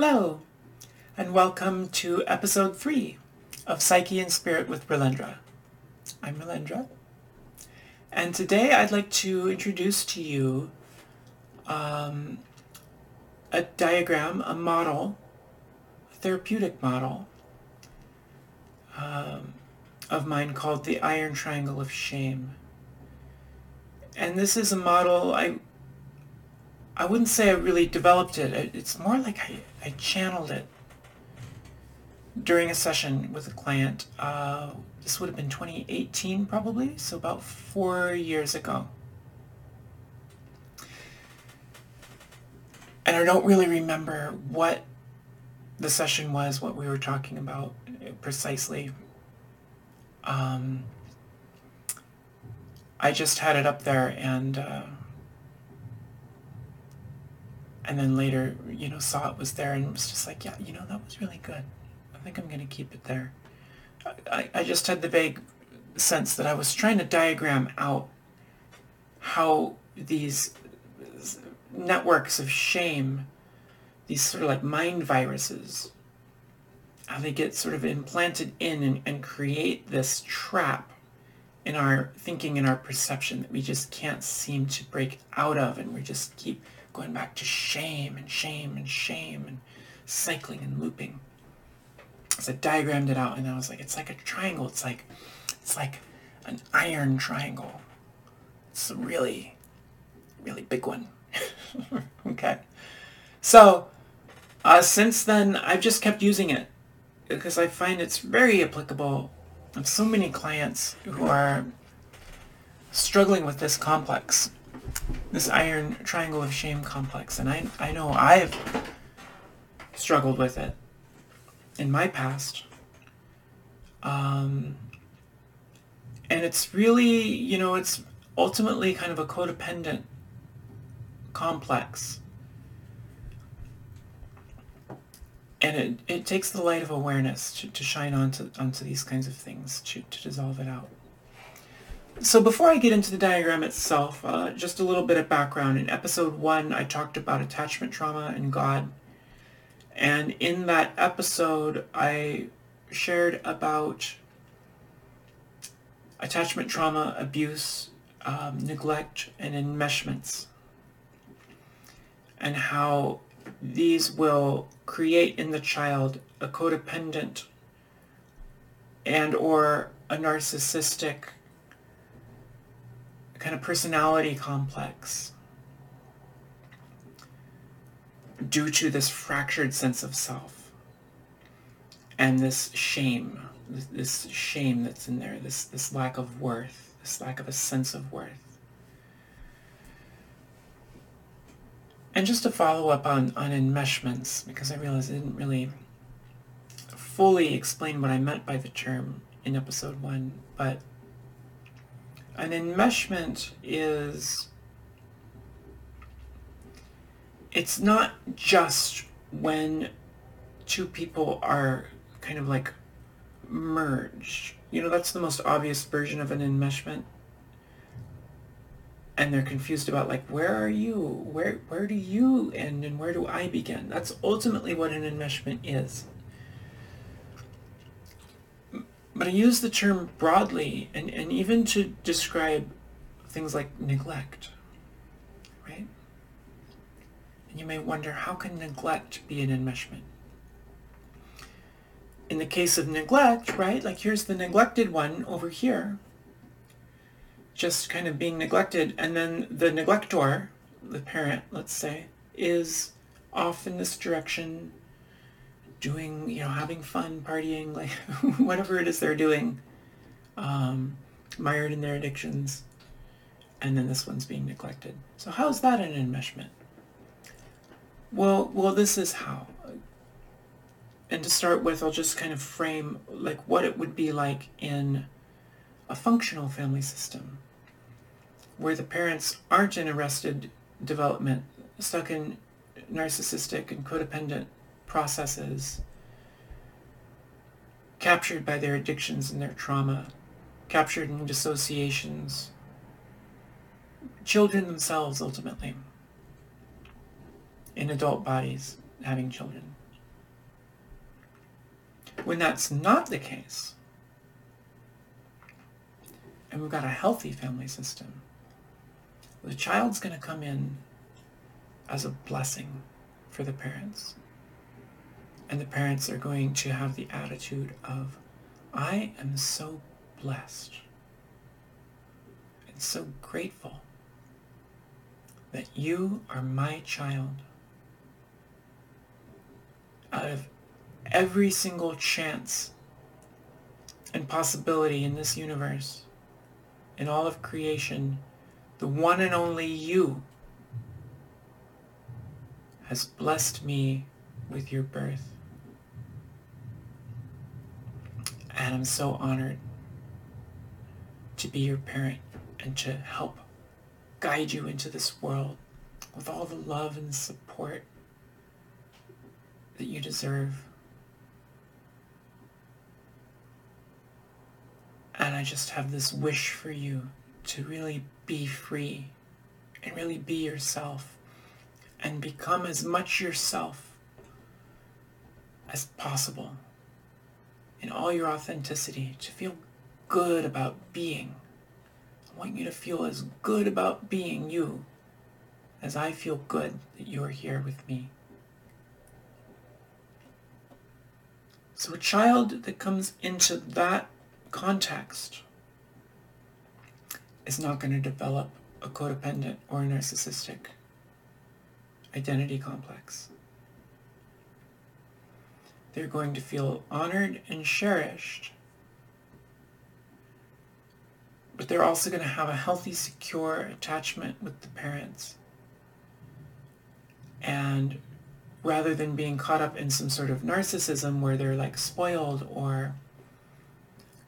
Hello, and welcome to episode three of Psyche and Spirit with Relendra. I'm Relendra, and today I'd like to introduce to you um, a diagram, a model, a therapeutic model um, of mine called the Iron Triangle of Shame. And this is a model I I wouldn't say I really developed it. It's more like I, I channeled it during a session with a client. Uh, this would have been 2018 probably, so about four years ago. And I don't really remember what the session was, what we were talking about precisely. Um, I just had it up there and uh, and then later, you know, saw it was there and was just like, yeah, you know, that was really good. I think I'm going to keep it there. I, I just had the vague sense that I was trying to diagram out how these networks of shame, these sort of like mind viruses, how they get sort of implanted in and, and create this trap in our thinking and our perception that we just can't seem to break out of and we just keep going back to shame and shame and shame and cycling and looping. So I diagrammed it out and I was like, it's like a triangle. It's like, it's like an iron triangle. It's a really, really big one. okay. So uh, since then, I've just kept using it because I find it's very applicable. I have so many clients who are struggling with this complex this iron triangle of shame complex. And I, I know I've struggled with it in my past. Um, and it's really, you know, it's ultimately kind of a codependent complex. And it, it takes the light of awareness to, to shine onto, onto these kinds of things, to, to dissolve it out. So before I get into the diagram itself, uh, just a little bit of background. In episode one, I talked about attachment trauma and God. And in that episode, I shared about attachment trauma, abuse, um, neglect, and enmeshments. And how these will create in the child a codependent and or a narcissistic kind of personality complex due to this fractured sense of self and this shame, this shame that's in there, this, this lack of worth, this lack of a sense of worth. And just to follow up on, on enmeshments, because I realized I didn't really fully explain what I meant by the term in episode one, but an enmeshment is, it's not just when two people are kind of like merged. You know, that's the most obvious version of an enmeshment. And they're confused about like, where are you? Where, where do you end and where do I begin? That's ultimately what an enmeshment is. But I use the term broadly and, and even to describe things like neglect, right? And you may wonder, how can neglect be an enmeshment? In the case of neglect, right, like here's the neglected one over here, just kind of being neglected, and then the neglector, the parent, let's say, is off in this direction, doing, you know, having fun, partying, like whatever it is they're doing, um, mired in their addictions, and then this one's being neglected. So how's that an enmeshment? Well, well, this is how. And to start with, I'll just kind of frame like what it would be like in a functional family system where the parents aren't in arrested development, stuck in narcissistic and codependent processes captured by their addictions and their trauma, captured in dissociations, children themselves ultimately, in adult bodies having children. When that's not the case, and we've got a healthy family system, the child's going to come in as a blessing for the parents. And the parents are going to have the attitude of, I am so blessed and so grateful that you are my child. Out of every single chance and possibility in this universe, in all of creation, the one and only you has blessed me with your birth. And I'm so honored to be your parent and to help guide you into this world with all the love and support that you deserve. And I just have this wish for you to really be free and really be yourself and become as much yourself as possible in all your authenticity to feel good about being. I want you to feel as good about being you as I feel good that you're here with me. So a child that comes into that context is not going to develop a codependent or a narcissistic identity complex. They're going to feel honored and cherished, but they're also going to have a healthy, secure attachment with the parents. And rather than being caught up in some sort of narcissism where they're like spoiled or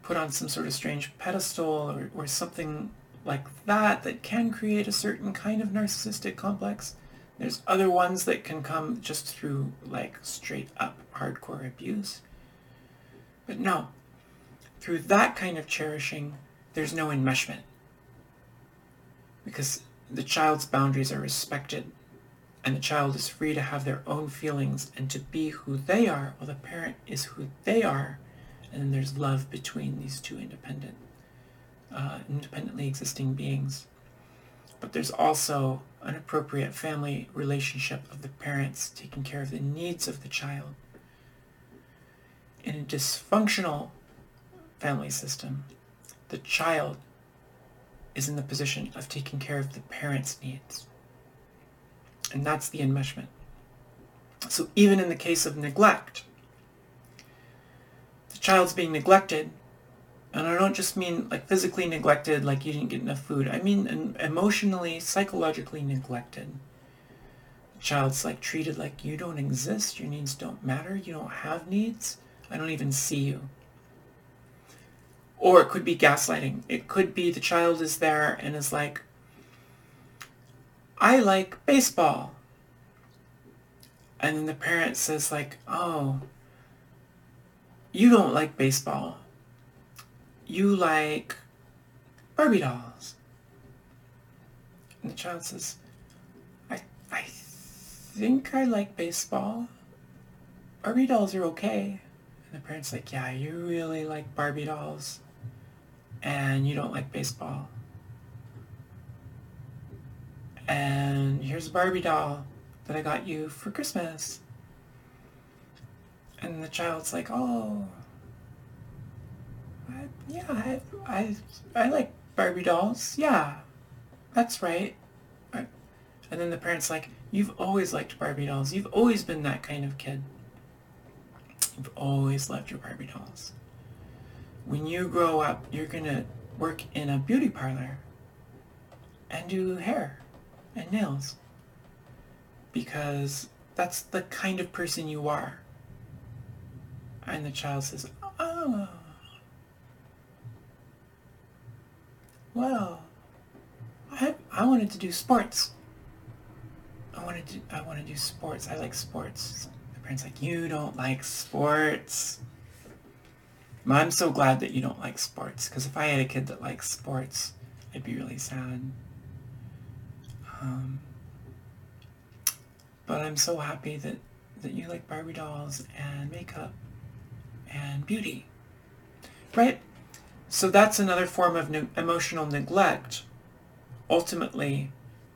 put on some sort of strange pedestal or, or something like that that can create a certain kind of narcissistic complex. There's other ones that can come just through like straight up hardcore abuse. But no, through that kind of cherishing, there's no enmeshment. Because the child's boundaries are respected and the child is free to have their own feelings and to be who they are while the parent is who they are and then there's love between these two independent uh, independently existing beings. But there's also an appropriate family relationship of the parents taking care of the needs of the child. In a dysfunctional family system, the child is in the position of taking care of the parents' needs. And that's the enmeshment. So even in the case of neglect, the child's being neglected and I don't just mean like physically neglected, like you didn't get enough food. I mean emotionally, psychologically neglected. The child's like treated like you don't exist, your needs don't matter, you don't have needs, I don't even see you. Or it could be gaslighting. It could be the child is there and is like, I like baseball. And then the parent says like, oh, you don't like baseball you like Barbie dolls. And the child says, I, I think I like baseball. Barbie dolls are okay. And the parent's like, yeah, you really like Barbie dolls. And you don't like baseball. And here's a Barbie doll that I got you for Christmas. And the child's like, oh, Yeah, I, I, I like Barbie dolls. Yeah, that's right. And then the parent's like, you've always liked Barbie dolls. You've always been that kind of kid. You've always loved your Barbie dolls. When you grow up, you're going to work in a beauty parlor and do hair and nails because that's the kind of person you are. And the child says, oh, well, I, I wanted to do sports. I wanted to, I want to do sports. I like sports. The parents like, you don't like sports. I'm so glad that you don't like sports, because if I had a kid that likes sports, I'd be really sad. Um, but I'm so happy that, that you like Barbie dolls and makeup and beauty. Right? So that's another form of ne- emotional neglect. Ultimately,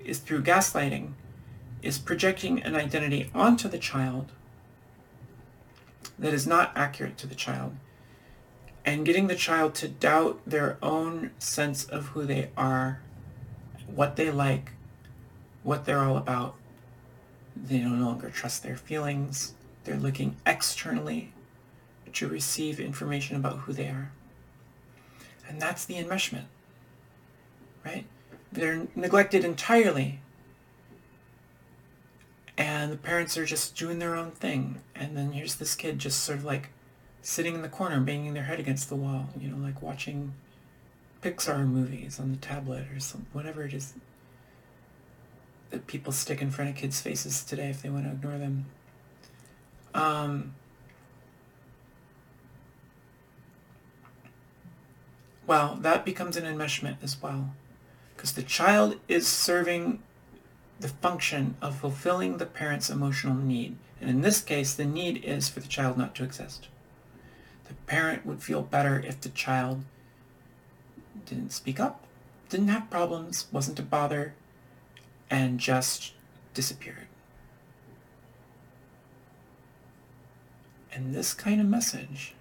is through gaslighting, is projecting an identity onto the child that is not accurate to the child and getting the child to doubt their own sense of who they are, what they like, what they're all about. They no longer trust their feelings. They're looking externally to receive information about who they are. And that's the enmeshment, right? They're neglected entirely. And the parents are just doing their own thing. And then here's this kid just sort of like sitting in the corner, banging their head against the wall, you know, like watching Pixar movies on the tablet or some whatever it is that people stick in front of kids' faces today if they want to ignore them. Um, well, that becomes an enmeshment as well, because the child is serving the function of fulfilling the parent's emotional need. And in this case, the need is for the child not to exist. The parent would feel better if the child didn't speak up, didn't have problems, wasn't a bother, and just disappeared. And this kind of message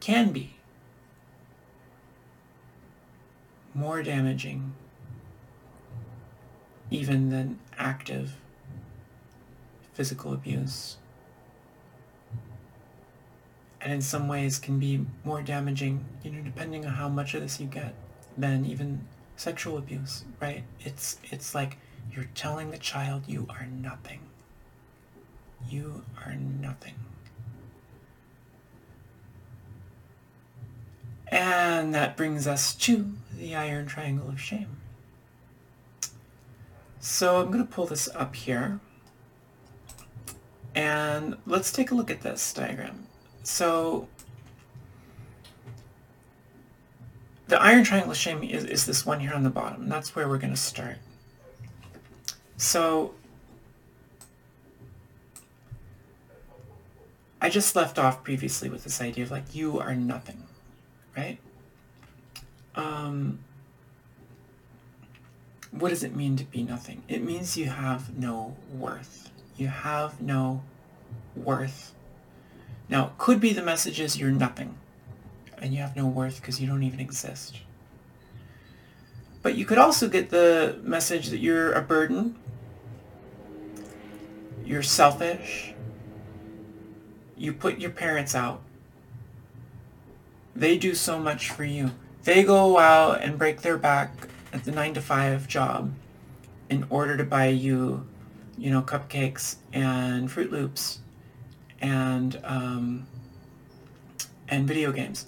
can be more damaging even than active physical abuse and in some ways can be more damaging, you know, depending on how much of this you get than even sexual abuse, right? It's it's like you're telling the child you are nothing. You are nothing. And that brings us to the iron triangle of shame. So I'm going to pull this up here. And let's take a look at this diagram. So the iron triangle of shame is, is this one here on the bottom. That's where we're going to start. So I just left off previously with this idea of like you are nothing, right? What does it mean to be nothing? It means you have no worth. You have no worth now, it could be the message is you're nothing and you have no worth because you don't even exist. But you could also get the message that you're a burden, you're selfish, you put your parents out. They do so much for you. They go out and break their back the 9 to 5 job in order to buy you, you know, cupcakes and Froot Loops and um, and video games.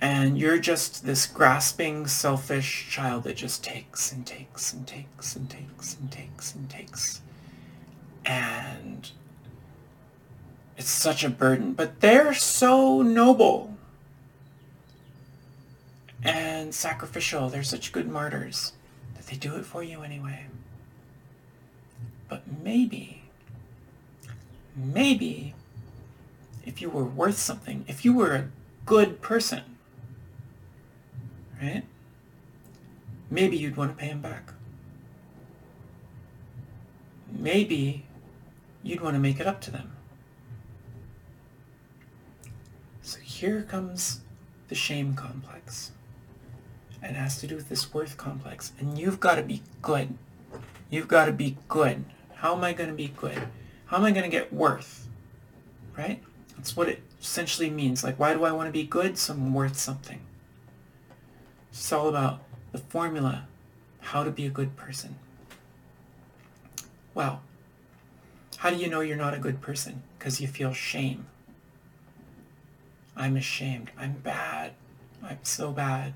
And you're just this grasping, selfish child that just takes and takes and takes and takes and takes and takes. And it's such a burden. But they're so noble and sacrificial. They're such good martyrs that they do it for you anyway. But maybe maybe if you were worth something, if you were a good person, right? Maybe you'd want to pay him back. Maybe you'd want to make it up to them. So here comes the shame complex. It has to do with this worth complex. And you've got to be good. You've got to be good. How am I going to be good? How am I going to get worth? Right? That's what it essentially means. Like, why do I want to be good? So I'm worth something. It's all about the formula, how to be a good person. Well, how do you know you're not a good person? Because you feel shame. I'm ashamed. I'm bad. I'm so bad.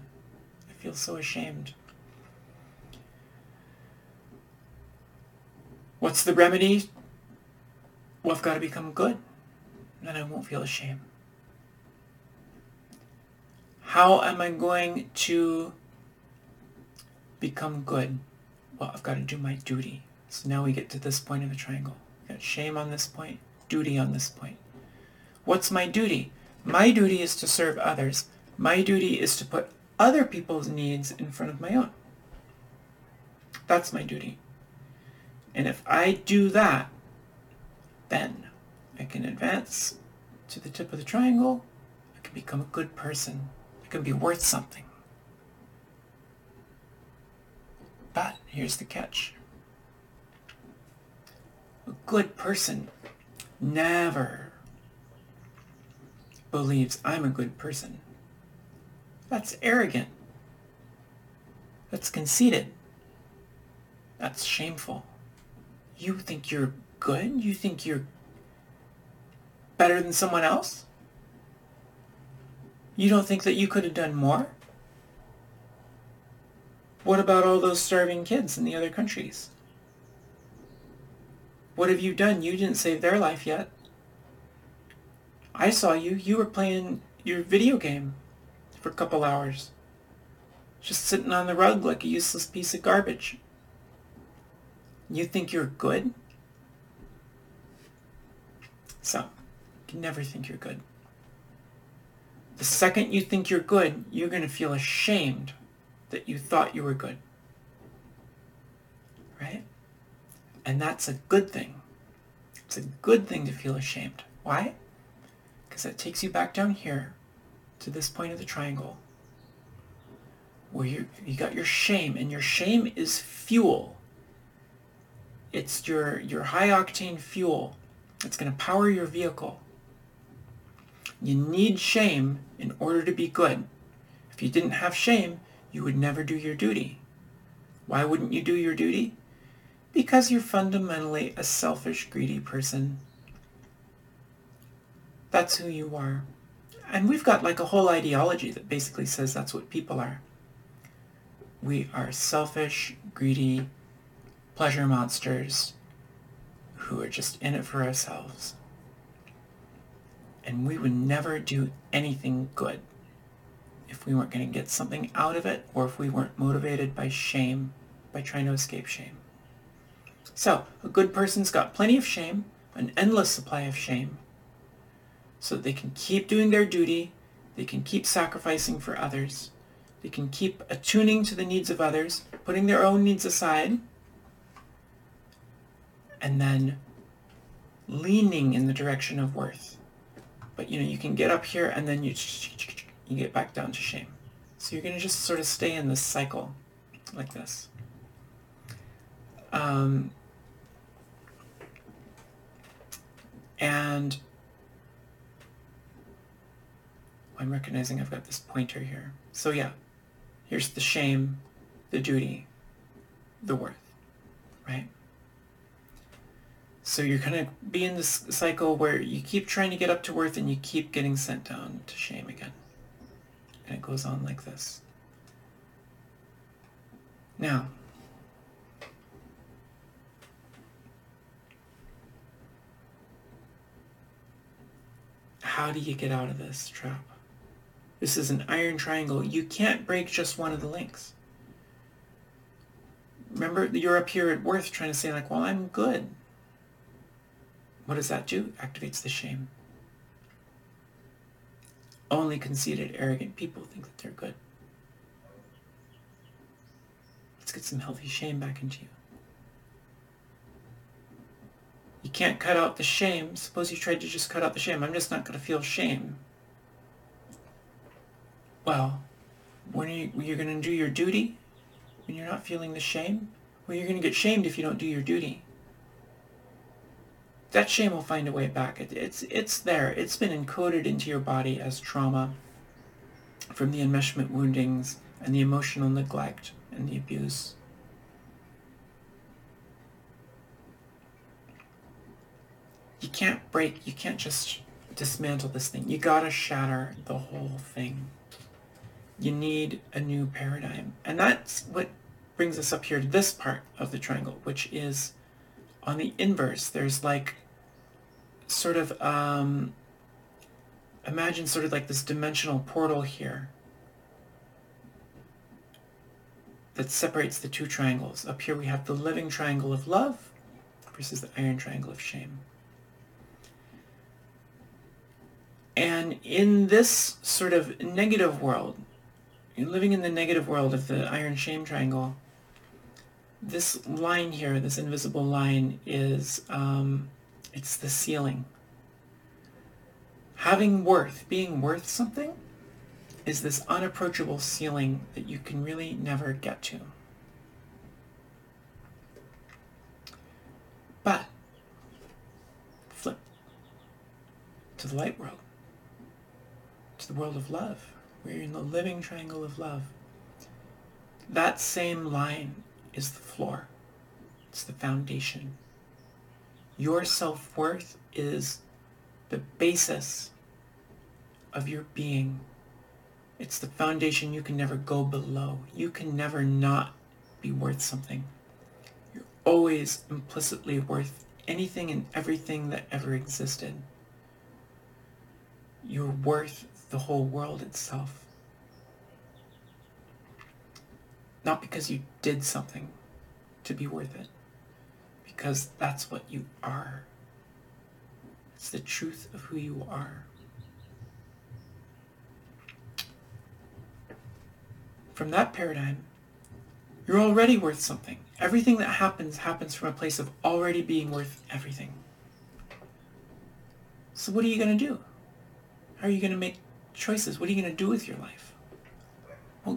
Feel so ashamed. What's the remedy? Well, I've got to become good. Then I won't feel ashamed. How am I going to become good? Well, I've got to do my duty. So now we get to this point of the triangle. We got shame on this point, duty on this point. What's my duty? My duty is to serve others. My duty is to put other people's needs in front of my own. That's my duty. And if I do that, then I can advance to the tip of the triangle. I can become a good person. I can be worth something. But here's the catch. A good person never believes I'm a good person. That's arrogant. That's conceited. That's shameful. You think you're good? You think you're better than someone else? You don't think that you could have done more? What about all those starving kids in the other countries? What have you done? You didn't save their life yet. I saw you. You were playing your video game for a couple hours. Just sitting on the rug like a useless piece of garbage. You think you're good? So, you never think you're good. The second you think you're good, you're going to feel ashamed that you thought you were good. Right? And that's a good thing. It's a good thing to feel ashamed. Why? Because that takes you back down here to this point of the triangle where you you got your shame and your shame is fuel. It's your your high octane fuel it's going to power your vehicle. You need shame in order to be good. If you didn't have shame you would never do your duty. Why wouldn't you do your duty? Because you're fundamentally a selfish greedy person. That's who you are and we've got like a whole ideology that basically says that's what people are we are selfish greedy pleasure monsters who are just in it for ourselves. And we would never do anything good if we weren't going to get something out of it or if we weren't motivated by shame, by trying to escape shame. So, a good person's got plenty of shame, an endless supply of shame, so they can keep doing their duty, they can keep sacrificing for others, they can keep attuning to the needs of others, putting their own needs aside, and then leaning in the direction of worth. But you know, you can get up here and then you you get back down to shame. So you're going to just sort of stay in this cycle like this. Um, and I'm recognizing I've got this pointer here. So yeah, here's the shame, the duty, the worth, right? So you're going to be in this cycle where you keep trying to get up to worth and you keep getting sent down to shame again. And it goes on like this. Now, how do you get out of this trap? This is an iron triangle. You can't break just one of the links. Remember, you're up here at worth trying to say like, well, I'm good. What does that do? Activates the shame. Only conceited, arrogant people think that they're good. Let's get some healthy shame back into you. You can't cut out the shame. Suppose you tried to just cut out the shame. I'm just not going to feel shame. Well, when you, you're going to do your duty? When you're not feeling the shame? Well, you're going to get shamed if you don't do your duty that shame will find a way back. It, it's, it's there. It's been encoded into your body as trauma from the enmeshment woundings and the emotional neglect and the abuse. You can't break, you can't just dismantle this thing. You gotta shatter the whole thing. You need a new paradigm. And that's what brings us up here to this part of the triangle, which is on the inverse, there's like sort of, um, imagine sort of like this dimensional portal here that separates the two triangles. Up here we have the living triangle of love versus the iron triangle of shame. And in this sort of negative world, you're living in the negative world of the iron shame triangle, this line here, this invisible line, is um, it's the ceiling. Having worth, being worth something, is this unapproachable ceiling that you can really never get to. But flip to the light world, to the world of love, you're in the living triangle of love. That same line is the floor. It's the foundation. Your self-worth is the basis of your being. It's the foundation you can never go below. You can never not be worth something. You're always implicitly worth anything and everything that ever existed. You're worth the whole world itself. Not because you did something to be worth it, because that's what you are. It's the truth of who you are. From that paradigm, you're already worth something. Everything that happens happens from a place of already being worth everything. So what are you going to do? How are you going to make choices? What are you going to do with your life?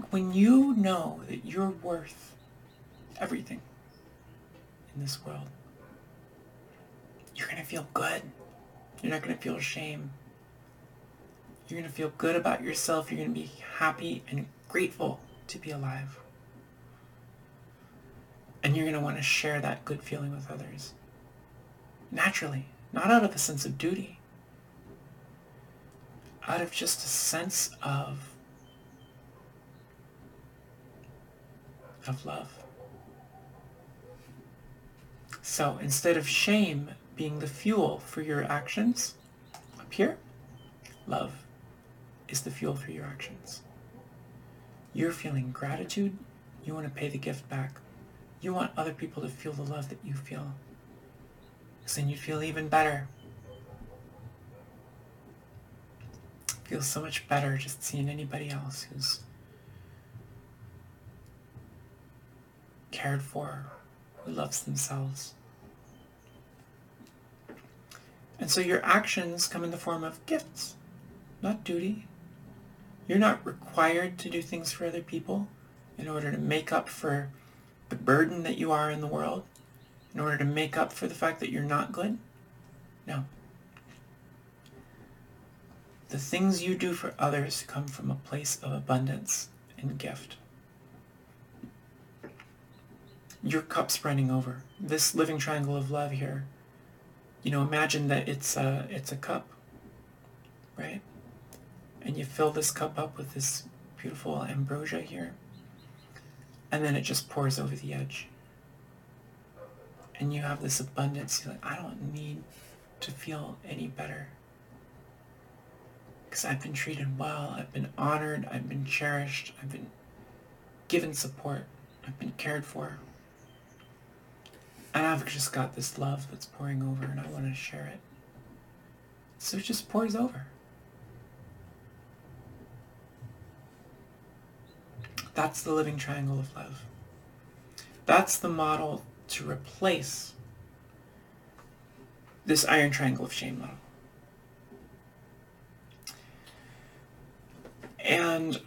when you know that you're worth everything in this world, you're going to feel good. You're not going to feel shame. You're going to feel good about yourself. You're going to be happy and grateful to be alive. And you're going to want to share that good feeling with others. Naturally, not out of a sense of duty, out of just a sense of of love. So instead of shame being the fuel for your actions, up here, love is the fuel for your actions. You're feeling gratitude. You want to pay the gift back. You want other people to feel the love that you feel. Because then you feel even better. Feels so much better just seeing anybody else who's cared for, who loves themselves. And so your actions come in the form of gifts, not duty. You're not required to do things for other people in order to make up for the burden that you are in the world, in order to make up for the fact that you're not good. No. The things you do for others come from a place of abundance and gift your cup's running over. This living triangle of love here, you know, imagine that it's a, it's a cup, right? And you fill this cup up with this beautiful ambrosia here, and then it just pours over the edge. And you have this abundance. You're like, I don't need to feel any better. Because I've been treated well, I've been honored, I've been cherished, I've been given support, I've been cared for. And I've just got this love that's pouring over and I want to share it. So it just pours over. That's the living triangle of love. That's the model to replace this iron triangle of shame model. And,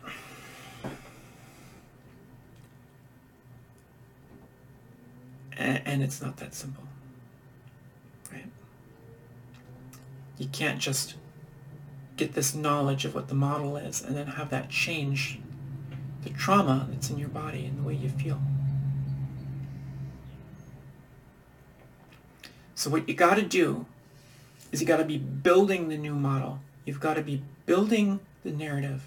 and it's not that simple. Right? You can't just get this knowledge of what the model is and then have that change the trauma that's in your body and the way you feel. So what you got to do is you got to be building the new model. You've got to be building the narrative.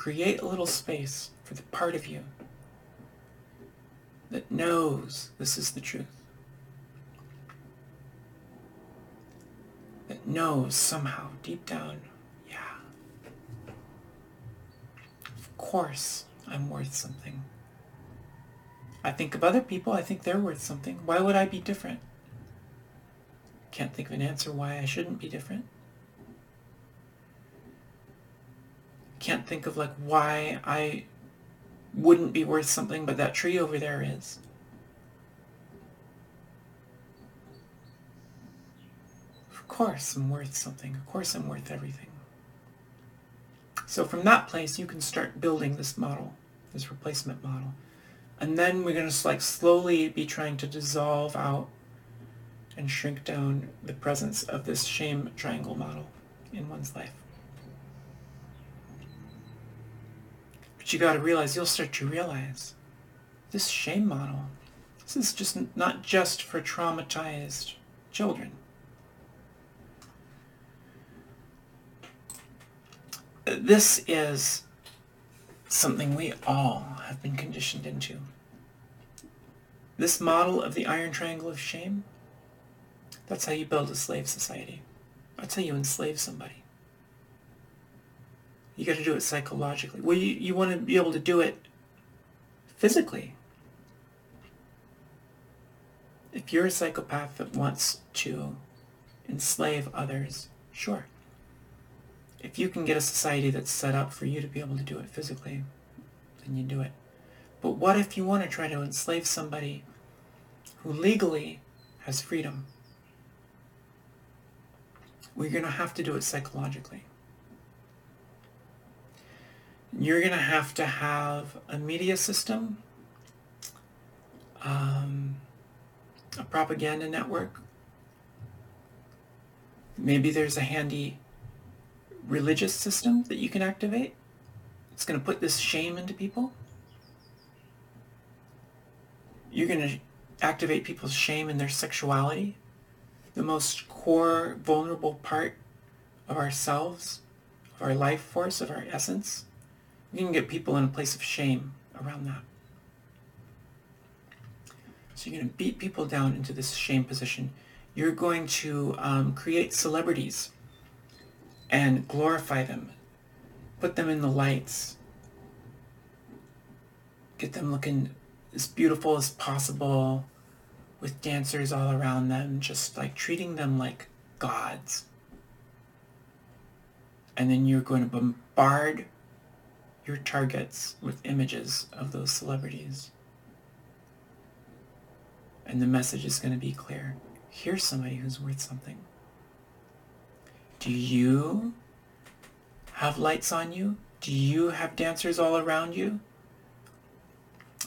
Create a little space for the part of you that knows this is the truth. That knows somehow, deep down, yeah, of course I'm worth something. I think of other people, I think they're worth something. Why would I be different? Can't think of an answer why I shouldn't be different. Can't think of like why I wouldn't be worth something, but that tree over there is. Of course I'm worth something. Of course I'm worth everything. So from that place, you can start building this model, this replacement model. And then we're going to like slowly be trying to dissolve out and shrink down the presence of this shame triangle model in one's life. But you got to realize, you'll start to realize this shame model, this is just not just for traumatized children. This is something we all have been conditioned into. This model of the iron triangle of shame, that's how you build a slave society. That's how you enslave somebody. You got to do it psychologically. Well, you, you want to be able to do it physically. If you're a psychopath that wants to enslave others, sure. If you can get a society that's set up for you to be able to do it physically, then you do it. But what if you want to try to enslave somebody who legally has freedom? We're going to have to do it psychologically. You're going to have to have a media system, um, a propaganda network. Maybe there's a handy religious system that you can activate. It's going to put this shame into people. You're going to activate people's shame in their sexuality, the most core, vulnerable part of ourselves, of our life force, of our essence. You can get people in a place of shame around that. So you're going to beat people down into this shame position. You're going to um, create celebrities and glorify them. Put them in the lights. Get them looking as beautiful as possible with dancers all around them, just like treating them like gods. And then you're going to bombard your targets with images of those celebrities. And the message is going to be clear. Here's somebody who's worth something. Do you have lights on you? Do you have dancers all around you?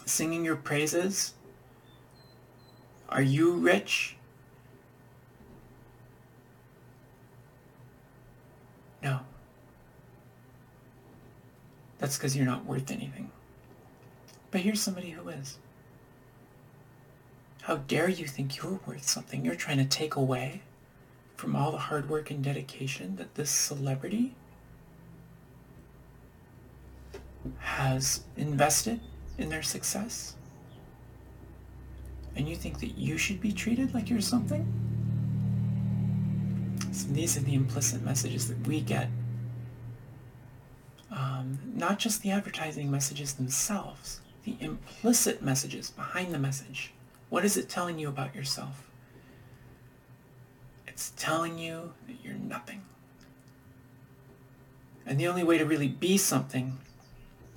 Singing your praises? Are you rich? No. That's because you're not worth anything. But here's somebody who is. How dare you think you're worth something? You're trying to take away from all the hard work and dedication that this celebrity has invested in their success? And you think that you should be treated like you're something? So these are the implicit messages that we get. Um, not just the advertising messages themselves, the implicit messages behind the message. What is it telling you about yourself? It's telling you that you're nothing. And the only way to really be something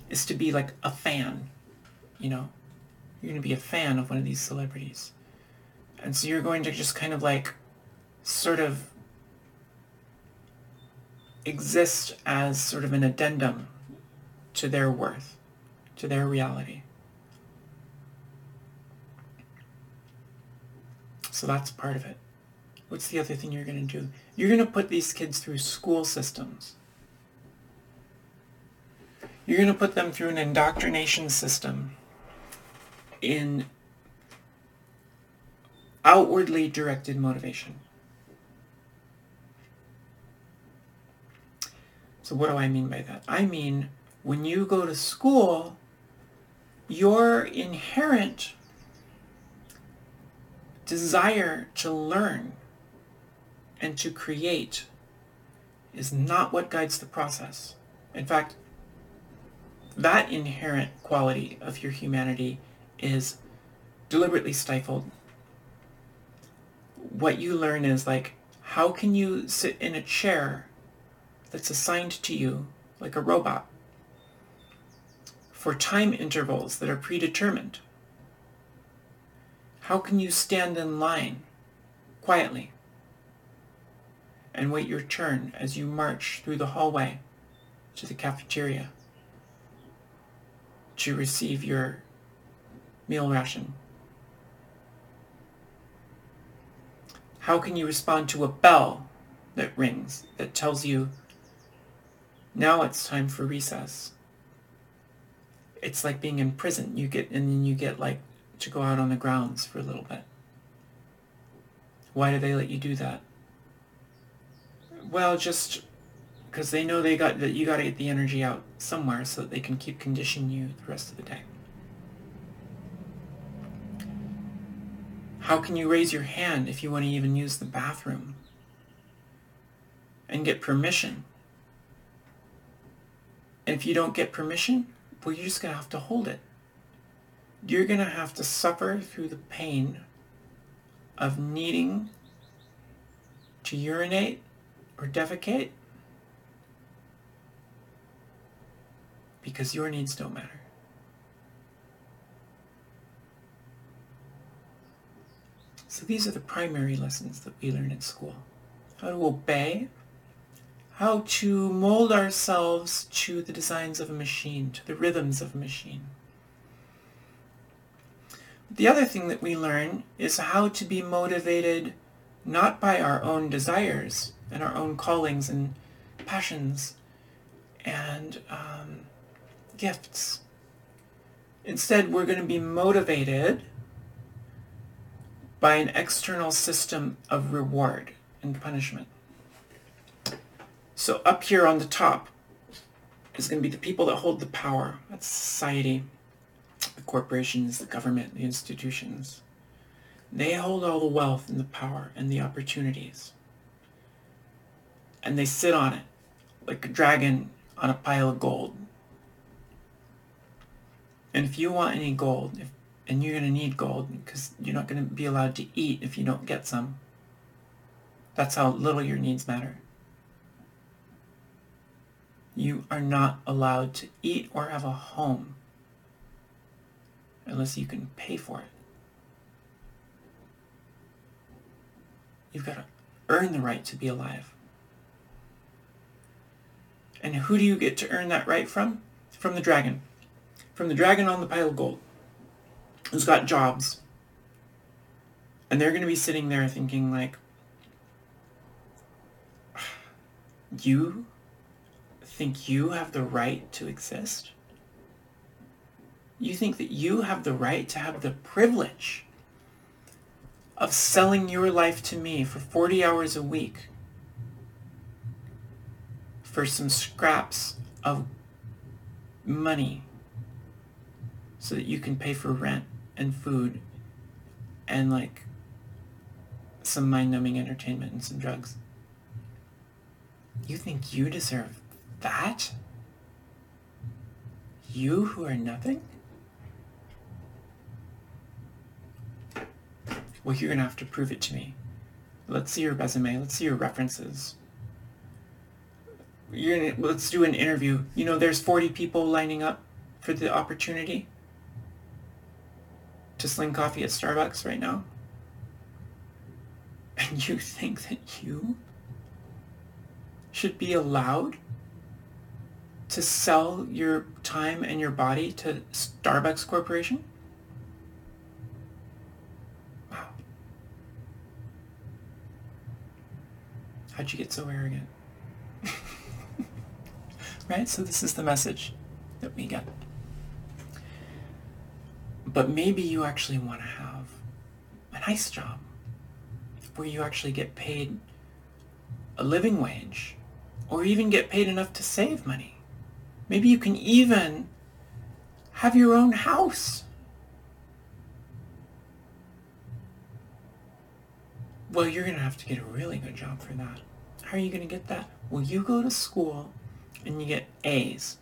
is to be like a fan, you know? You're going to be a fan of one of these celebrities. And so you're going to just kind of like sort of exist as sort of an addendum to their worth, to their reality. So that's part of it. What's the other thing you're going to do? You're going to put these kids through school systems. You're going to put them through an indoctrination system in outwardly directed motivation. So what do I mean by that? I mean, when you go to school, your inherent desire to learn and to create is not what guides the process. In fact, that inherent quality of your humanity is deliberately stifled. What you learn is like, how can you sit in a chair that's assigned to you like a robot for time intervals that are predetermined? How can you stand in line quietly and wait your turn as you march through the hallway to the cafeteria to receive your meal ration? How can you respond to a bell that rings that tells you now it's time for recess? It's like being in prison. You get and then you get like to go out on the grounds for a little bit. Why do they let you do that? Well, just because they know they got that you got to get the energy out somewhere so that they can keep conditioning you the rest of the day. How can you raise your hand if you want to even use the bathroom and get permission? And if you don't get permission, well, you're just going to have to hold it you're going to have to suffer through the pain of needing to urinate or defecate because your needs don't matter. So these are the primary lessons that we learn at school. How to obey, how to mold ourselves to the designs of a machine, to the rhythms of a machine. The other thing that we learn is how to be motivated not by our own desires and our own callings and passions and um, gifts. Instead, we're going to be motivated by an external system of reward and punishment. So up here on the top is going to be the people that hold the power. That's society the corporations, the government, the institutions. They hold all the wealth and the power and the opportunities. And they sit on it like a dragon on a pile of gold. And if you want any gold, if, and you're going to need gold because you're not going to be allowed to eat if you don't get some, that's how little your needs matter. You are not allowed to eat or have a home unless you can pay for it. You've got to earn the right to be alive. And who do you get to earn that right from? From the dragon. From the dragon on the pile of gold. Who's got jobs. And they're going to be sitting there thinking like, you think you have the right to exist? You think that you have the right to have the privilege of selling your life to me for 40 hours a week for some scraps of money so that you can pay for rent and food and like some mind-numbing entertainment and some drugs. You think you deserve that? You who are nothing? Well, you're going to have to prove it to me. Let's see your resume. Let's see your references. You're gonna, let's do an interview. You know, there's 40 people lining up for the opportunity to sling coffee at Starbucks right now. And you think that you should be allowed to sell your time and your body to Starbucks Corporation? Wow. How'd you get so arrogant? right? So this is the message that we get. But maybe you actually want to have a nice job where you actually get paid a living wage or even get paid enough to save money. Maybe you can even have your own house. Well, you're going to have to get a really good job for that. How are you going to get that? Well, you go to school and you get A's.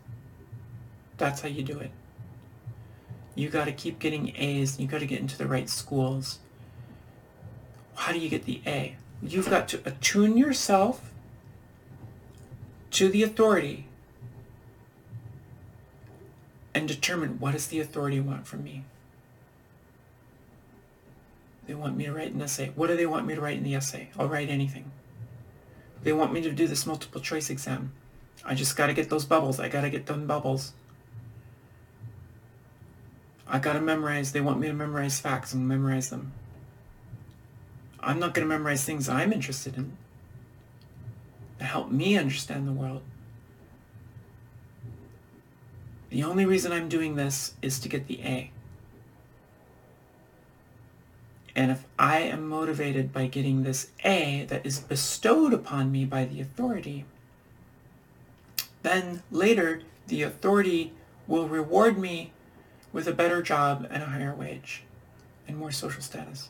That's how you do it. You got to keep getting A's. You got to get into the right schools. How do you get the A? You've got to attune yourself to the authority and determine what does the authority want from me. They want me to write an essay. What do they want me to write in the essay? I'll write anything. They want me to do this multiple choice exam. I just got to get those bubbles. I got to get them bubbles. I got to memorize. They want me to memorize facts and memorize them. I'm not going to memorize things I'm interested in to help me understand the world. The only reason I'm doing this is to get the A. And if I am motivated by getting this A that is bestowed upon me by the authority, then later the authority will reward me with a better job and a higher wage and more social status.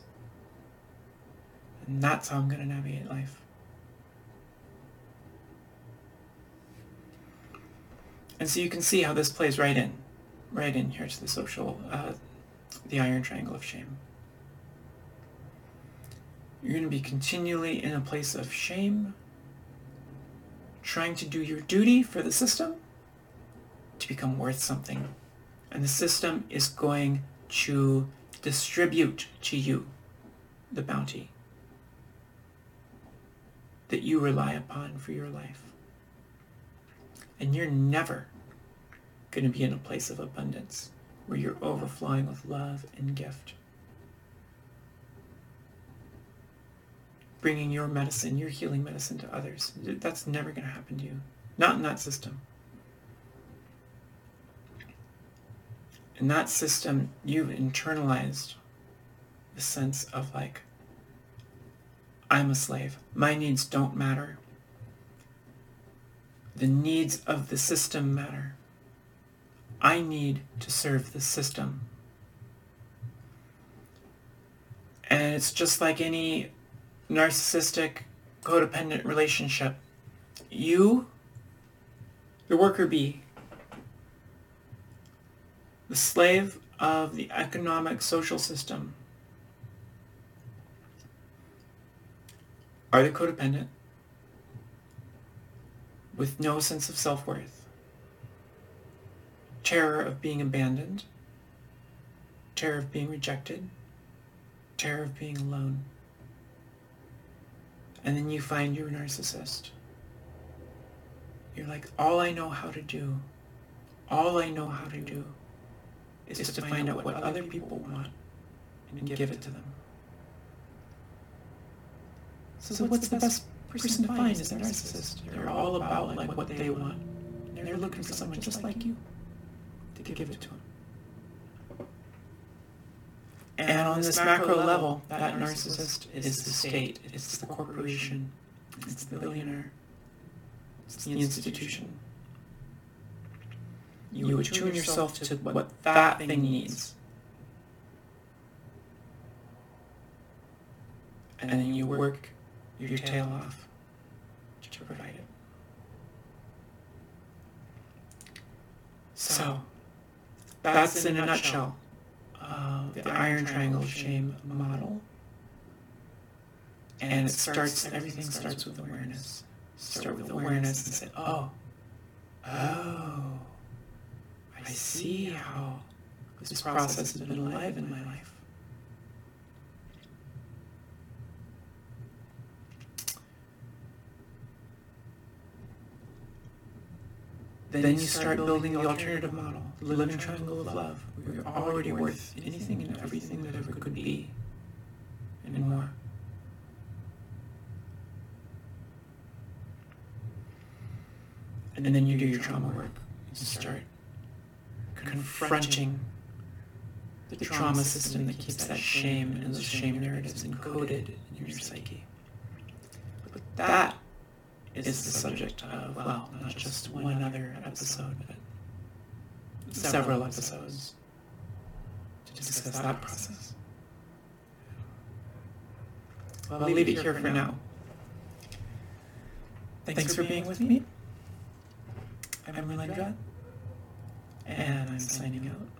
And that's how I'm going to navigate life. And so you can see how this plays right in, right in here to the social, uh, the iron triangle of shame. You're going to be continually in a place of shame, trying to do your duty for the system to become worth something. And the system is going to distribute to you the bounty that you rely upon for your life. And you're never going to be in a place of abundance where you're overflowing with love and gift. Bringing your medicine, your healing medicine to others. That's never going to happen to you. Not in that system. In that system, you've internalized the sense of like, I'm a slave. My needs don't matter. The needs of the system matter. I need to serve the system. And it's just like any narcissistic, codependent relationship. You, the worker bee, the slave of the economic social system, are the codependent with no sense of self-worth, terror of being abandoned, terror of being rejected, terror of being alone. And then you find you're a narcissist. You're like, all I know how to do, all I know how to do is, is to find out what other people want and give it to them. So, so what's the best person to find is a narcissist. They're all about like what they want. And they're looking for someone just like you to give it to them. And on this macro level, that narcissist is the state, it's the corporation, it's the billionaire, it's the institution. You attune yourself to what that thing needs. And then you work your tail off provide it. So, that's in a nutshell uh, the iron triangle shame model. And it starts, everything starts with awareness. Start with awareness and say, oh, oh, I see how this process has been alive in my life. Then you start building the alternative model, the living triangle of love, where you're already worth anything and everything that ever could be, and more. And then you do your trauma work and start confronting the trauma system that keeps that shame and those shame narratives encoded in your psyche. But that is the subject of, well, not just one other episode, but several episodes to discuss that process. Well, I'll leave it here for now. Thanks for being with me. I'm Relendra and I'm signing out.